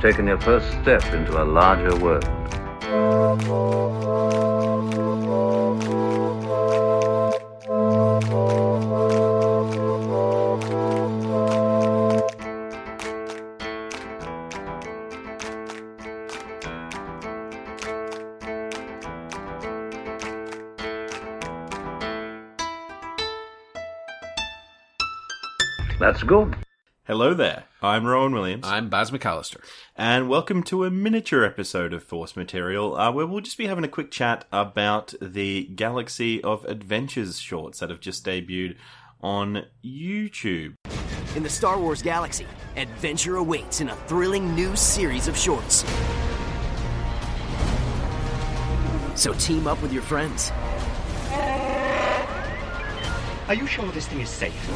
You've taken your first step into a larger world. Let's go. Hello there. I'm Rowan Williams, I'm Baz McAllister. and welcome to a miniature episode of Force Material, uh, where we'll just be having a quick chat about the Galaxy of Adventures shorts that have just debuted on YouTube. In the Star Wars galaxy, adventure awaits in a thrilling new series of shorts. So team up with your friends. Are you sure this thing is safe?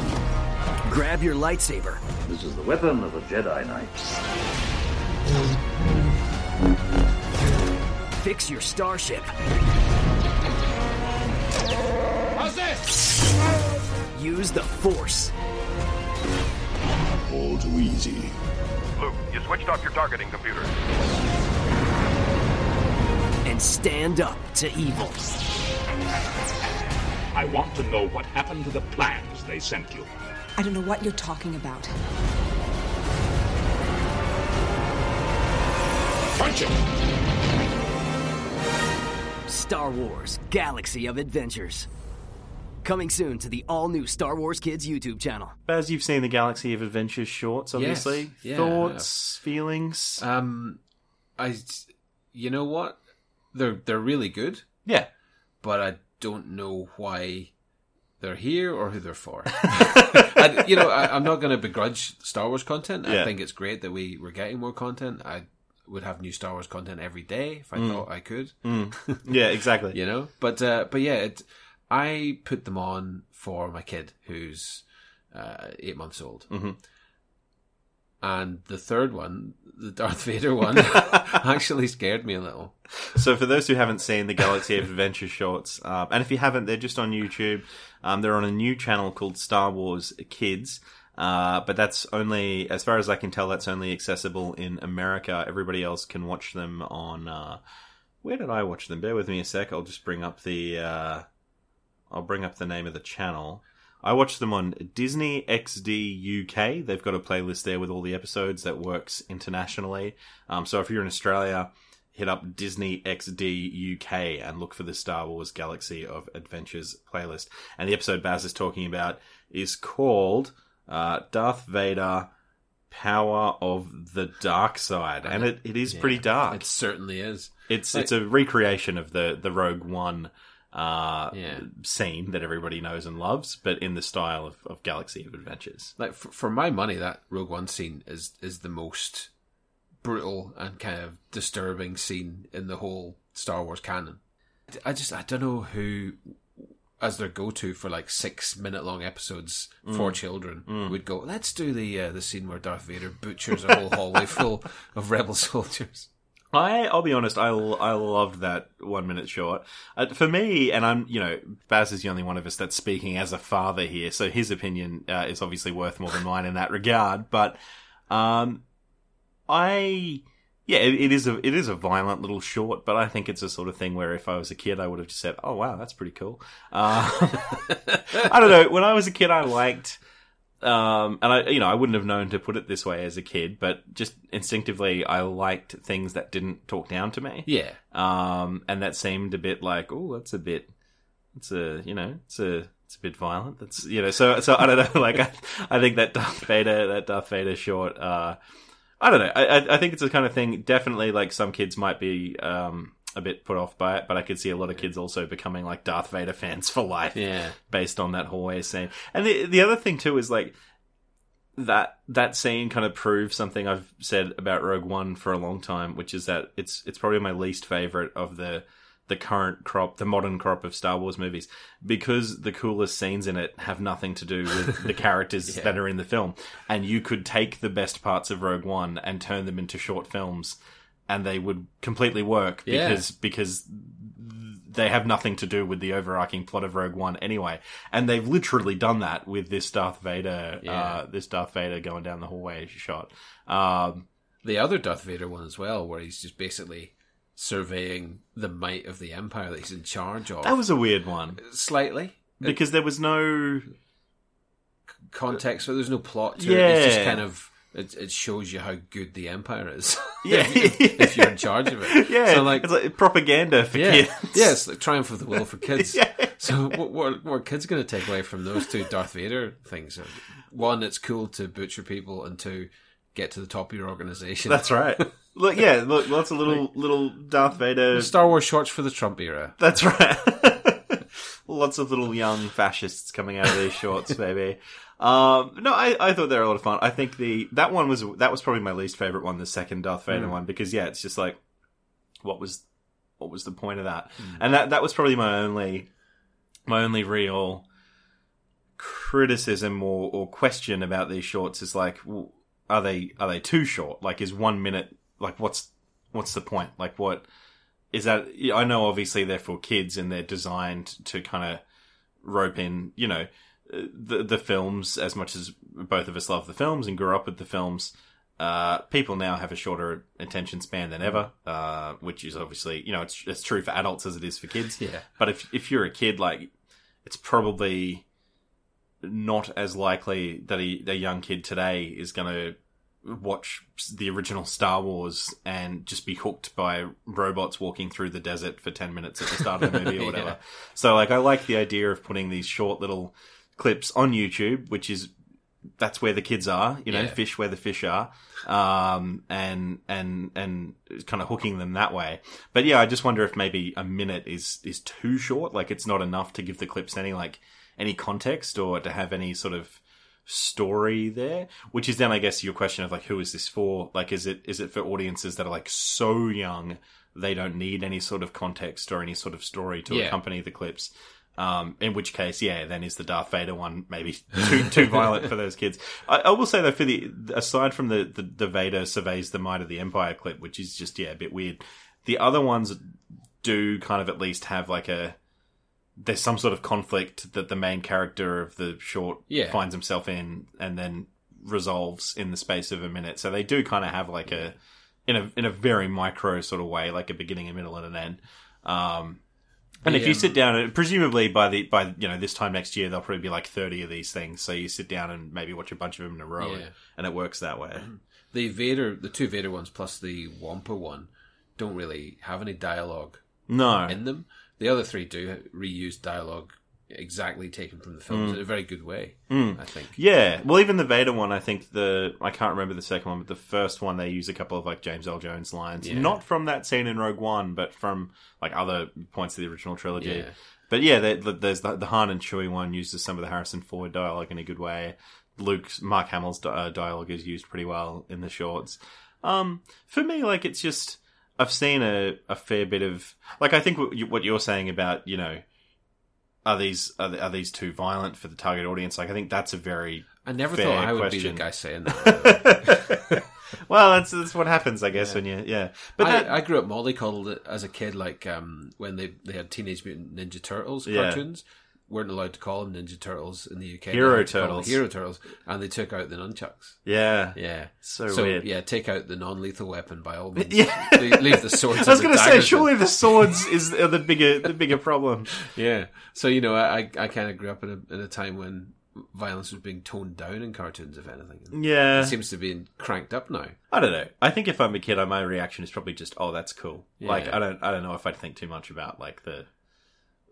Grab your lightsaber This is the weapon of a Jedi Knight. fix your starship. How's this? Use the Force. All too easy. Luke, you switched off your targeting computer. and stand up to evil. I want to know what happened to the plans they sent you. I don't know what you're talking about. Punch it! Star Wars Galaxy of Adventures. Coming soon to the all new Star Wars Kids YouTube channel. As you've seen the Galaxy of Adventures shorts, obviously. yeah, Thoughts, feelings? Um, I, you know what? They're they're really good, yeah. but I don't know why they're here or who they're for. I, you know, I, I'm not going to begrudge Star Wars content. Yeah. I think it's great that we we're getting more content. I would have new Star Wars content every day if I Mm. thought I could. Yeah, exactly. you know but uh but yeah it, i put them on for my kid who's uh eight months old Mm-hmm. And the third one the darth vader one actually scared me a little So, for those who haven't seen the Galaxy of Adventure shorts, um, and if you haven't, they're just on YouTube. Um, they're on a new channel called Star Wars Kids. Uh, but that's only, as far as I can tell, that's only accessible in America. Everybody else can watch them on. Uh, where did I watch them? Bear with me a sec. I'll just bring up the. Uh, I'll bring up the name of the channel. I watched them on Disney XD UK. They've got a playlist there with all the episodes that works internationally. Um, so if you're in Australia, hit up Disney XD UK and look for the Star Wars Galaxy of Adventures playlist. And the episode Baz is talking about is called uh, Darth Vader Power of the Dark Side. And it, it is pretty dark. it certainly is It's Like- it's a recreation of the the Rogue One uh, Yeah. scene that everybody knows and loves, but in the style of, of Galaxy of Adventures. like for, for my money that rogue one scene is is the most brutal and kind of disturbing scene in the whole star wars canon i just i don't know who as their go-to for like six minute long episodes for children would go let's do the uh, the scene where darth vader butchers a whole hallway full of rebel soldiers I, I'll be honest, I, I loved that one minute short. Uh, for me, and I'm, you know, Baz is the only one of us that's speaking as a father here, so his opinion uh, is obviously worth more than mine in that regard. But, um, I, yeah, it, it is a it is a violent little short, but I think it's a sort of thing where if I was a kid, I would have just said, "Oh wow, that's pretty cool." Uh, I don't know. When I was a kid, I liked. Um, and I, you know, I wouldn't have known to put it this way as a kid, but just instinctively, I liked things that didn't talk down to me. yeah Um, and that seemed a bit like, oh, that's a bit, it's a, you know, it's a, it's a bit violent. That's, you know, so, so I don't know. Like, I, I think that Darth Vader, that Darth Vader short, uh, I don't know. I, I, I think it's the kind of thing. Definitely, like some kids might be, um, a bit put off by it, but I could see a lot of kids also becoming like Darth Vader fans for life yeah based on that hallway scene. And the the other thing too is like that that scene kind of proves something I've said about Rogue One for a long time, which is that it's it's probably my least favorite of the the current crop, the modern crop of Star Wars movies, because the coolest scenes in it have nothing to do with the characters that are in the film. And you could take the best parts of Rogue One and turn them into short films, and they would completely work Yeah. because because they have nothing to do with the overarching plot of Rogue One anyway. And they've literally done that with this Darth Vader, Yeah. uh, this Darth Vader going down the hallway shot. Um, the other Darth Vader one as well, where he's just basically surveying the might of the Empire that he's in charge of. That was a weird one slightly because there was no context, so there's no plot to it. It's just kind of it, it shows you how good the Empire is. Yeah. if, if you're in charge of it. yeah, so like it's like propaganda for yeah, kids. yeah, it's like triumph of the will for kids. Yeah. So what, what, what are kids going to take away from those two Darth Vader things? One, it's cool to butcher people, and two, get to the top of your organization. That's right. Look, yeah, look, lots of little little Darth Vader. Star Wars shorts for the Trump era. That's right. lots of little young fascists coming out of these shorts, baby. Um, no, I, I thought they were a lot of fun. I think the that one was that was probably my least favorite one, the second Darth Vader one, because yeah, it's just like what was what was the point of that? And that that was probably my only my only real criticism or, or question about these shorts is like, are they are they too short? Like, is one minute like what's what's the point? Like, what is that? I know obviously they're for kids and they're designed to kind of rope in, you know, the the films as much as both of us love the films and grew up with the films. Uh, people now have a shorter attention span than ever, uh, which is obviously, you know, it's it's true for adults as it is for kids. Yeah. But if if you're a kid, like, it's probably not as likely that a, a young kid today is going to watch the original Star Wars and just be hooked by robots walking through the desert for 10 minutes at the start of the movie or whatever. Yeah. So, like, I like the idea of putting these short little clips on YouTube, which is that's where the kids are, you know, Yeah. fish where the fish are, um, and and and kind of hooking them that way. But yeah, I just wonder if maybe a minute is is too short, like it's not enough to give the clips any like any context or to have any sort of story there. Which is then, I guess, your question of like, who is this for? Like, is it is it for audiences that are like so young they don't need any sort of context or any sort of story to Yeah. accompany the clips? Um, in which case, yeah, then is the Darth Vader one maybe too too violent for those kids? I, I will say though, for the aside from the, the the Vader surveys the might of the Empire clip, which is just yeah a bit weird, the other ones do kind of at least have like a there's some sort of conflict that the main character of the short Yeah. finds himself in, and then resolves in the space of a minute. So they do kind of have like a in a in a very micro sort of way, like a beginning, a middle, and an end. Um, and if you um, sit down, and presumably by the by you know this time next year, there'll probably be like thirty of these things. So you sit down and maybe watch a bunch of them in a row, Yeah. and it works that way. The Vader, the two Vader ones plus the Wampa one, don't really have any dialogue No, in them. The other three do reuse dialogue exactly taken from the films Mm. in a very good way. I think. Yeah, well, even the Vader one, I think the I can't remember the second one, but the first one they use a couple of like James Earl Jones lines, Yeah. not from that scene in Rogue One, but from like other points of the original trilogy. Yeah. But yeah, they, there's the, the Han and Chewie one uses some of the Harrison Ford dialogue in a good way. Luke's Mark Hamill's di- uh, dialogue is used pretty well in the shorts. Um, for me, like it's just I've seen a, a fair bit of like I think what, what you're saying about you know are these are, are these too violent for the target audience? Like I think that's a very I never fair thought I would question. be the guy saying that. well, that's that's what happens, I guess, when you yeah. But that, I, I grew up mollycoddled it as a kid, like um, when they they had Teenage Mutant Ninja Turtles Yeah. cartoons. Weren't allowed to call them Ninja Turtles in the UK. Hero had to call them Turtles. Hero Turtles, and they took out the nunchucks. yeah, Yeah, So weird. Yeah, take out the non-lethal weapon by all means. Yeah. leave, leave the swords. I was going to say, surely the swords is are the bigger the bigger problem. Yeah. So you know, I I kind of grew up in a in a time when violence was being toned down in cartoons, if anything. Yeah, It seems to be cranked up now. I don't know. I think if I'm a kid, my reaction is probably just, "Oh, that's cool." Like I don't, I don't know if I'd think too much about like the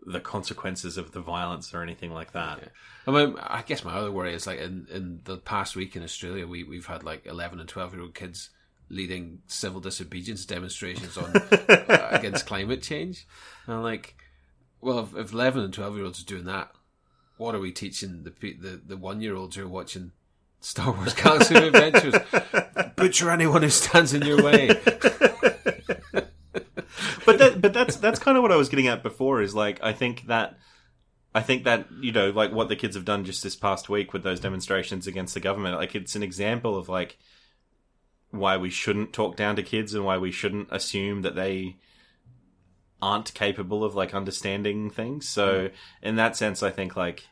the consequences of the violence or anything like that. I mean, I guess my other worry is like in, in the past week in Australia, we we've had like eleven and twelve year old kids leading civil disobedience demonstrations on uh, against climate change. And I'm like, well, if, if eleven and twelve year olds are doing that, what are we teaching the the the one year olds who are watching Star Wars Galaxy Adventures? Butcher anyone who stands in your way. but that, but that's that's kind of what I was getting at before. Is like I think that I think that you know like what the kids have done just this past week with those demonstrations against the government. Like it's an example of like why we shouldn't talk down to kids and why we shouldn't assume that they aren't capable of like understanding things. So in that sense, I think like.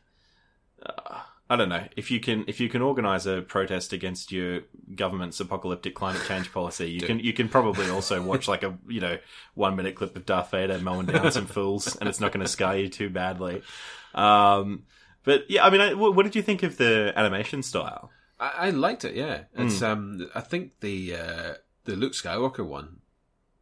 Uh, I don't know if you can if you can organize a protest against your government's apocalyptic climate change policy, you can you can probably also watch like a you know one minute clip of Darth Vader mowing down some fools, and it's not going to scar you too badly. Um, but yeah, I mean, I, what, did you think of the animation style? I, I liked it. Yeah, it's um. I think the uh, the Luke Skywalker one,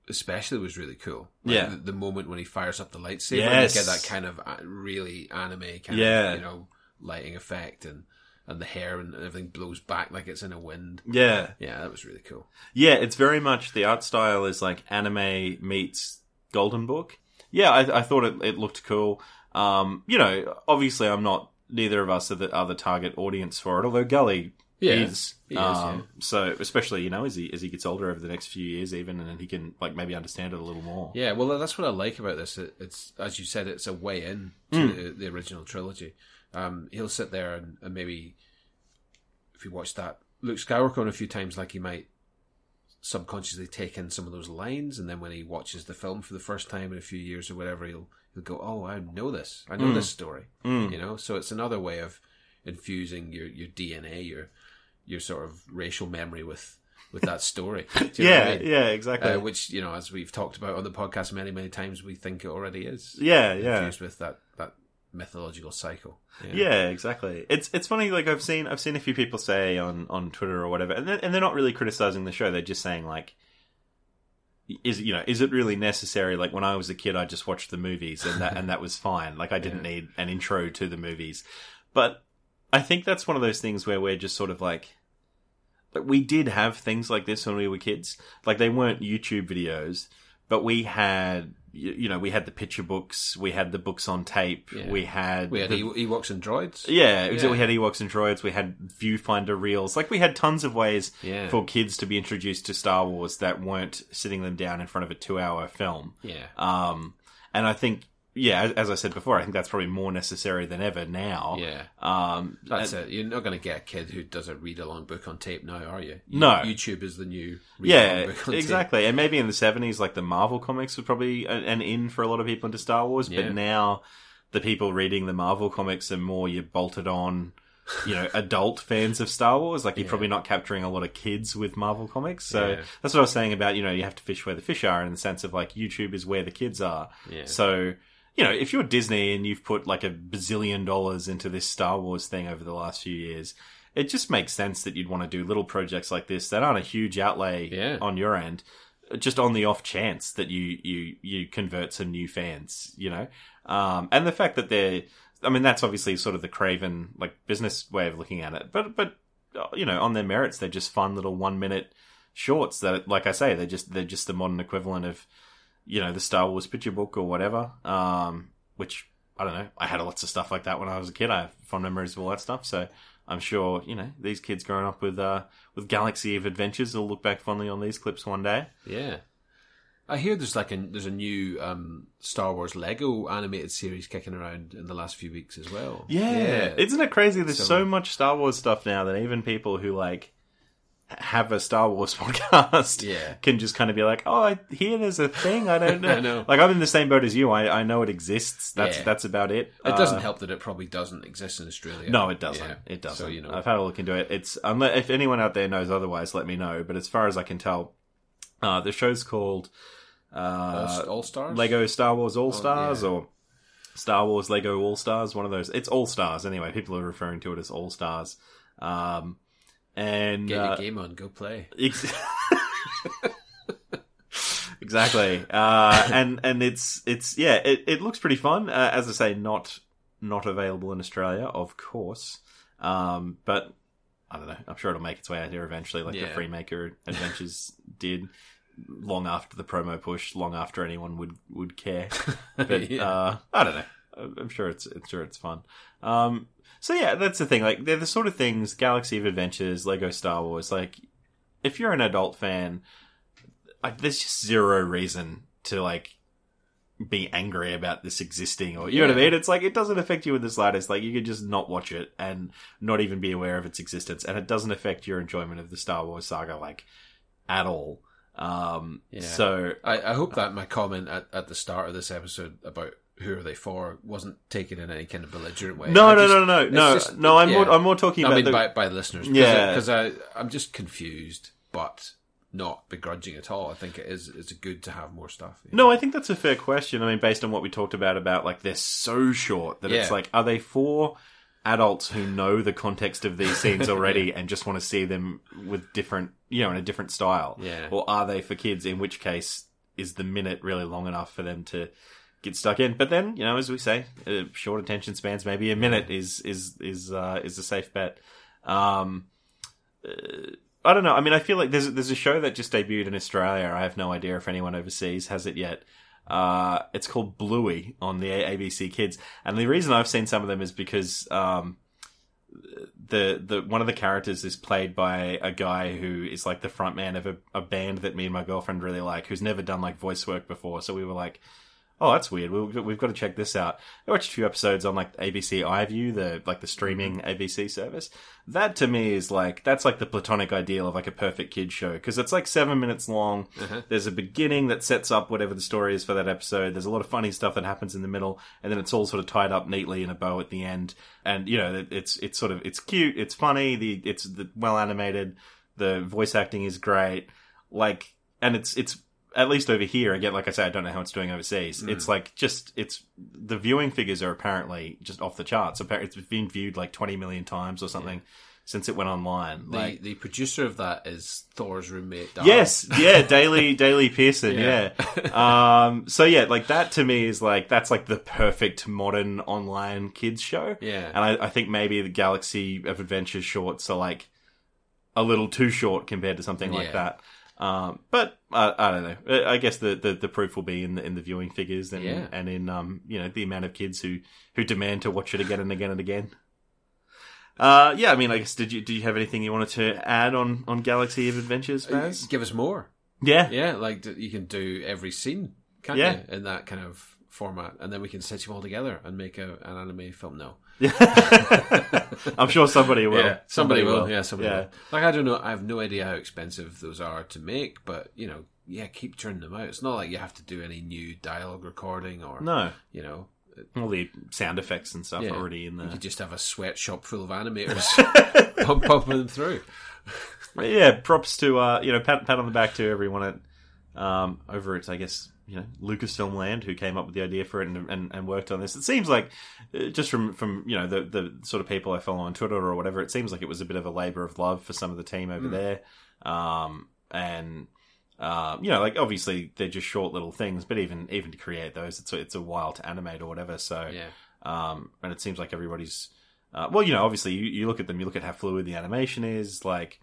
especially, was really cool. Like, Yeah. the, the moment when he fires up the lightsaber, Yes. you get that kind of uh, really anime kind Yeah. of you know lighting effect and and the hair and everything blows back like it's in a wind. Yeah, Yeah, that was really cool. Yeah, it's very much the art style is like anime meets Golden Book. Yeah, I, I thought it, it looked cool. Um, you know, obviously, I'm not. Neither of us are the, are the target audience for it. Although Gully Yeah, is, um, yeah. so especially you know as he as he gets older over the next few years, even and he can like maybe understand it a little more. Yeah, well, that's what I like about this. It, it's as you said, it's a way in to Mm. the, the original trilogy. Um, he'll sit there and, and maybe, if you watch that Luke Skywalker on a few times, like he might subconsciously take in some of those lines, and then when he watches the film for the first time in a few years or whatever, he'll he'll go, "Oh, I know this. I know Mm. this story." Mm. You know, so it's another way of infusing your your DNA, your your sort of racial memory with with that story. Do you know Yeah, I mean? yeah, exactly. Uh, which you know, as we've talked about on the podcast many, many times, we think it already is. Yeah, yeah. Infused with that that mythological cycle. Yeah. exactly. It's it's funny. Like I've seen I've seen a few people say on on Twitter or whatever, and they're, and they're not really criticizing the show. They're just saying like, is you know is it really necessary? Like when I was a kid, I just watched the movies and that and that was fine. Like I didn't Yeah. need an intro to the movies. But I think that's one of those things where we're just sort of like. But we did have things like this when we were kids. Like they weren't YouTube videos, but we had you, you know we had the picture books, we had the books on tape, Yeah. we had We had the- Ewoks and droids. yeah, exactly. Yeah. we had Ewoks and droids. We had viewfinder reels. Like we had tons of ways Yeah. for kids to be introduced to Star Wars that weren't sitting them down in front of a two-hour film. Yeah. Um, and I think, yeah, as, I said before, I think that's probably more necessary than ever now. Yeah. Um, That's and- it. You're not going to get a kid who does a read along book on tape now, are you? You- No. YouTube is the new read Yeah, on tape. exactly. And maybe in the seventies, like the Marvel comics were probably an in for a lot of people into Star Wars. Yeah. But now, the people reading the Marvel comics are more you bolted on, you know, adult fans of Star Wars. Like you're Yeah. probably not capturing a lot of kids with Marvel comics. So Yeah. that's what I was saying about you know you have to fish where the fish are in the sense of like YouTube is where the kids are. Yeah. So. You know, if you're Disney and you've put like a bazillion dollars into this Star Wars thing over the last few years, it just makes sense that you'd want to do little projects like this that aren't a huge outlay Yeah. on your end, just on the off chance that you you you convert some new fans, you know, um, and the fact that they're, I mean, that's obviously sort of the craven like business way of looking at it, but but uh, you know, on their merits, they're just fun little one minute shorts that, like I say, they're just they're just the modern equivalent of, you know, the Star Wars picture book or whatever, um, which. I don't know. I had lots of stuff like that when I was a kid. I have fond memories of all that stuff. So I'm sure you know these kids growing up with uh, with Galaxy of Adventures will look back fondly on these clips one day. Yeah. I hear there's like a there's a new um, Star Wars Lego animated series kicking around in the last few weeks as well. Yeah, isn't it crazy? There's so, So- much Star Wars stuff now that even people who like have a Star Wars podcast Yeah. can just kind of be like, "Oh, I hear there's a thing. I don't know." Like I'm in the same boat as you. I, I know it exists. That's Yeah. that's about it. It doesn't Uh, help that it probably doesn't exist in Australia. No, it doesn't. Yeah. It doesn't. So you know, I've had a look into it. It's unless if anyone out there knows otherwise, let me know. But as far as I can tell, uh, the show's called uh, All Stars. Lego Star Wars All Stars yeah. or Star Wars Lego All Stars. One of those. It's All Stars anyway. People are referring to it as All Stars. Um, and Get uh, game on, go play. Ex- exactly. Uh, and and it's it's yeah, it, it looks pretty fun. Uh, as I say, not not available in Australia, of course. Um, but I don't know. I'm sure it'll make its way out here eventually, like the Freemaker Adventures did. Long after the promo push, long after anyone would would care. But Yeah. uh, I don't know. I'm sure it's I'm sure it's fun. Um, so yeah, that's the thing. Like they're the sort of things. Galaxy of Adventures, Lego Star Wars. Like if you're an adult fan, like there's just zero reason to like be angry about this existing or you know what I mean? It's like it doesn't affect you in the slightest. Like you could just not watch it and not even be aware of its existence, and it doesn't affect your enjoyment of the Star Wars saga like at all. Um, Yeah. so I, I hope that my comment at, at the start of this episode about who are they for wasn't taken in any kind of belligerent way. No, I no, just- no, no, no, just- no. I'm yeah. more, I'm more talking I about mean, the, by, by listeners, Yeah. because I, I'm just confused, but not begrudging at all. I think it is it's good to have more stuff. yeah. No, I think that's a fair question. I mean, based on what we talked about, about like they're so short that it's like, are they for adults who know the context of these scenes already and just want to see them with different, you know, in a different style? Yeah. Or are they for kids? In which case, is the minute really long enough for them to get stuck in? But then, you know, as we say, uh, short attention spans, maybe a minute is is is uh, is a safe bet. Um, I don't know. I mean, I feel like there's there's a show that just debuted in Australia. I have no idea if anyone overseas has it yet. Uh, it's called Bluey on the ABC Kids, and the reason I've seen some of them is because um, the the one of the characters is played by a guy who is like the front man of a, a band that me and my girlfriend really like, who's never done like voice work before. So we were like, oh, that's weird. We've, we've got to check this out. I watched a few episodes on like ABC iView, the like the streaming ABC service. That to me is like that's like the platonic ideal of like a perfect kid show because it's like seven minutes long. Uh-huh. There's a beginning that sets up whatever the story is for that episode. There's a lot of funny stuff that happens in the middle, and then it's all sort of tied up neatly in a bow at the end. And you know, it- it's it's sort of it's cute, it's funny, the it's the, well animated, the voice acting is great, like, and it's it's at least over here, again, like I say, I don't know how it's doing overseas. It's like just it's the viewing figures are apparently just off the charts. Apparently, it's been viewed like twenty million times or something since it went online. The like, the producer of that is Thor's roommate. Yes, yeah, Daley Daley Pearson, yeah. Yeah. um, so yeah, like that to me is like that's like the perfect modern online kids show. Yeah. and I, I think maybe the Galaxy of Adventures shorts are like a little too short compared to something like Yeah. that. Um, but I, I don't know. I guess the, the, the proof will be in the in the viewing figures and Yeah. and in um you know the amount of kids who who demand to watch it again and again and again. Uh, yeah, I mean, I guess did you do you have anything you wanted to add on on Galaxy of Adventures, Uh, Baz? Give us more. Yeah, Yeah, like you can do every scene, can't Yeah. you, in that kind of format, and then we can stitch them all together and make a, an anime film. No, I'm sure somebody will. yeah, somebody, will. Yeah, somebody Yeah. will. Like I don't know, I have no idea how expensive those are to make, but you know, yeah, keep turning them out. It's not like you have to do any new dialogue recording or No, you know, all the sound effects and stuff yeah, already in there. You just have a sweatshop full of animators pump, pumping them through. Yeah, props to uh, you know pat pat on the back to everyone at um, over at I guess you know Lucasfilm Land who came up with the idea for it and, and, and worked on this. It seems like uh, just from from you know the the sort of people I follow on Twitter or whatever, it seems like it was a bit of a labor of love for some of the team over there. Um, and um, you know, like obviously they're just short little things, but even even to create those, it's a, it's a while to animate or whatever. So Yeah. um, and it seems like everybody's uh, well, you know, obviously you, you look at them, you look at how fluid the animation is, like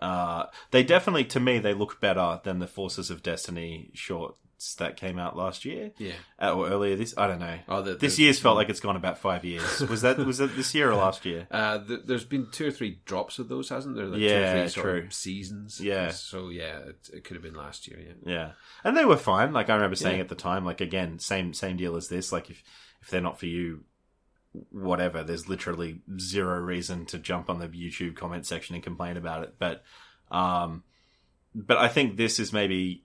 uh, they definitely, to me, they look better than the Forces of Destiny shorts that came out last year Yeah. uh, or earlier this. I don't know. Oh, the- this the- year's felt like it's gone about five years. Was that was that this year or last year? Uh, th- there's been two or three drops of those, hasn't there? Like two Yeah, or three sort true. of seasons. Yeah. So yeah, it, it could have been last year. Yeah. Yeah, and they were fine. Like I remember saying Yeah. at the time, like again, same same deal as this. Like if if they're not for you, whatever. There's literally zero reason to jump on the YouTube comment section and complain about it. But um, but I think this is maybe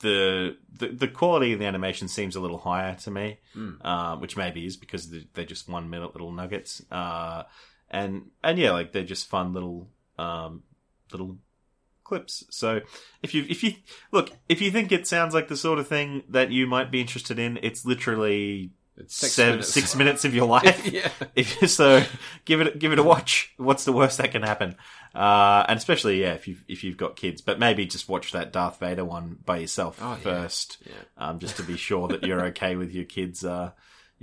the the, the quality of the animation seems a little higher to me, uh, which maybe is because they're, they're just one minute little nuggets. Uh, and and yeah, like they're just fun little um, little clips. So if you if you look if you think it sounds like the sort of thing that you might be interested in, it's literally It's six seven, minutes. six minutes of your life. Yeah. If so, give it give it a watch. What's the worst that can happen? Uh, and especially yeah, if you if you've got kids, but maybe just watch that Darth Vader one by yourself Oh, first, Yeah. um, just to be sure that you're okay with your kids. Uh,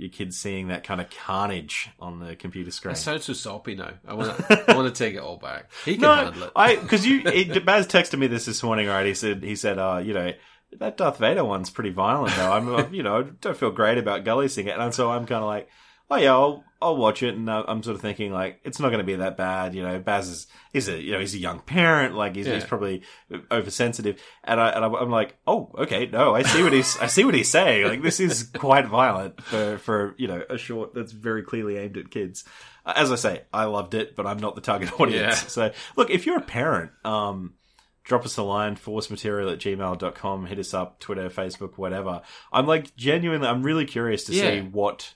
your kids seeing that kind of carnage on the computer screen. I sound so soppy now. I want to. I want to take it all back. He can handle it. I because you it, Baz texted me this this morning, right? He said he said, uh, you know, that Darth Vader one's pretty violent though. I'm, you know, don't feel great about Gully seeing it, and so I'm kind of like, oh yeah, I'll I'll watch it, and uh, I'm sort of thinking like it's not going to be that bad. You know, Baz is he's a you know he's a young parent, like he's, he's probably oversensitive, and I and I'm like, oh okay, no, I see what he's I see what he's saying. Like this is quite violent for for you know a short that's very clearly aimed at kids. Uh, As I say, I loved it, but I'm not the target audience. Yeah. So look, if you're a parent, um, drop us a line, forcematerial at gmail.com, hit us up, Twitter, Facebook, whatever. I'm like genuinely, I'm really curious to see what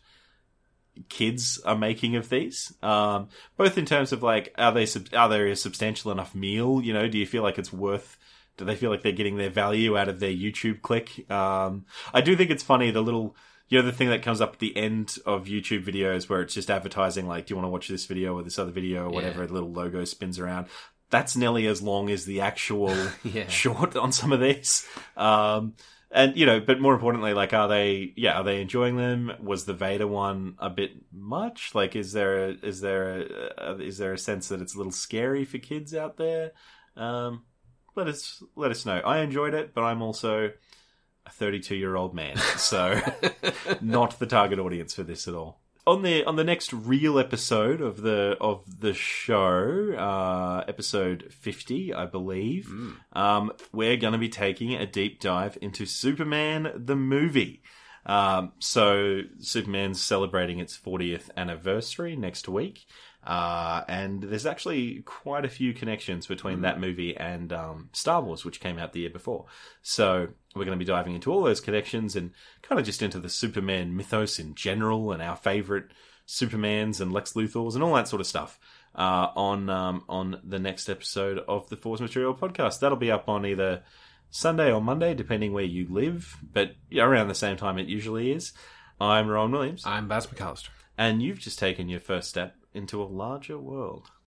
kids are making of these. Um, both in terms of like, are they, sub- are they a substantial enough meal? You know, do you feel like it's worth, do they feel like they're getting their value out of their YouTube click? Um, I do think it's funny, the little, you know, the thing that comes up at the end of YouTube videos where it's just advertising, like, do you want to watch this video or this other video or whatever, Yeah. the little logo spins around. That's nearly as long as the actual Yeah. short on some of these. Um, and you know, but more importantly, like, are they? Yeah, are they enjoying them? Was the Vader one a bit much? Like, is there a, is there a, is there a sense that it's a little scary for kids out there? Um, let us let us know. I enjoyed it, but I'm also a 32 year old man, so not the target audience for this at all. On the on the next real episode of the of the show, uh, episode 50, I believe, um, we're going to be taking a deep dive into Superman the movie. Um, so Superman's celebrating its 40th anniversary next week. Uh, and there's actually quite a few connections between that movie and um, Star Wars, which came out the year before. So we're going to be diving into all those connections and kind of just into the Superman mythos in general and our favorite Supermans and Lex Luthors and all that sort of stuff uh, on um, on the next episode of the Force Material podcast. That'll be up on either Sunday or Monday, depending where you live, but around the same time it usually is. I'm Rowan Williams, I'm Baz McAllister. and you've just taken your first step into a larger world.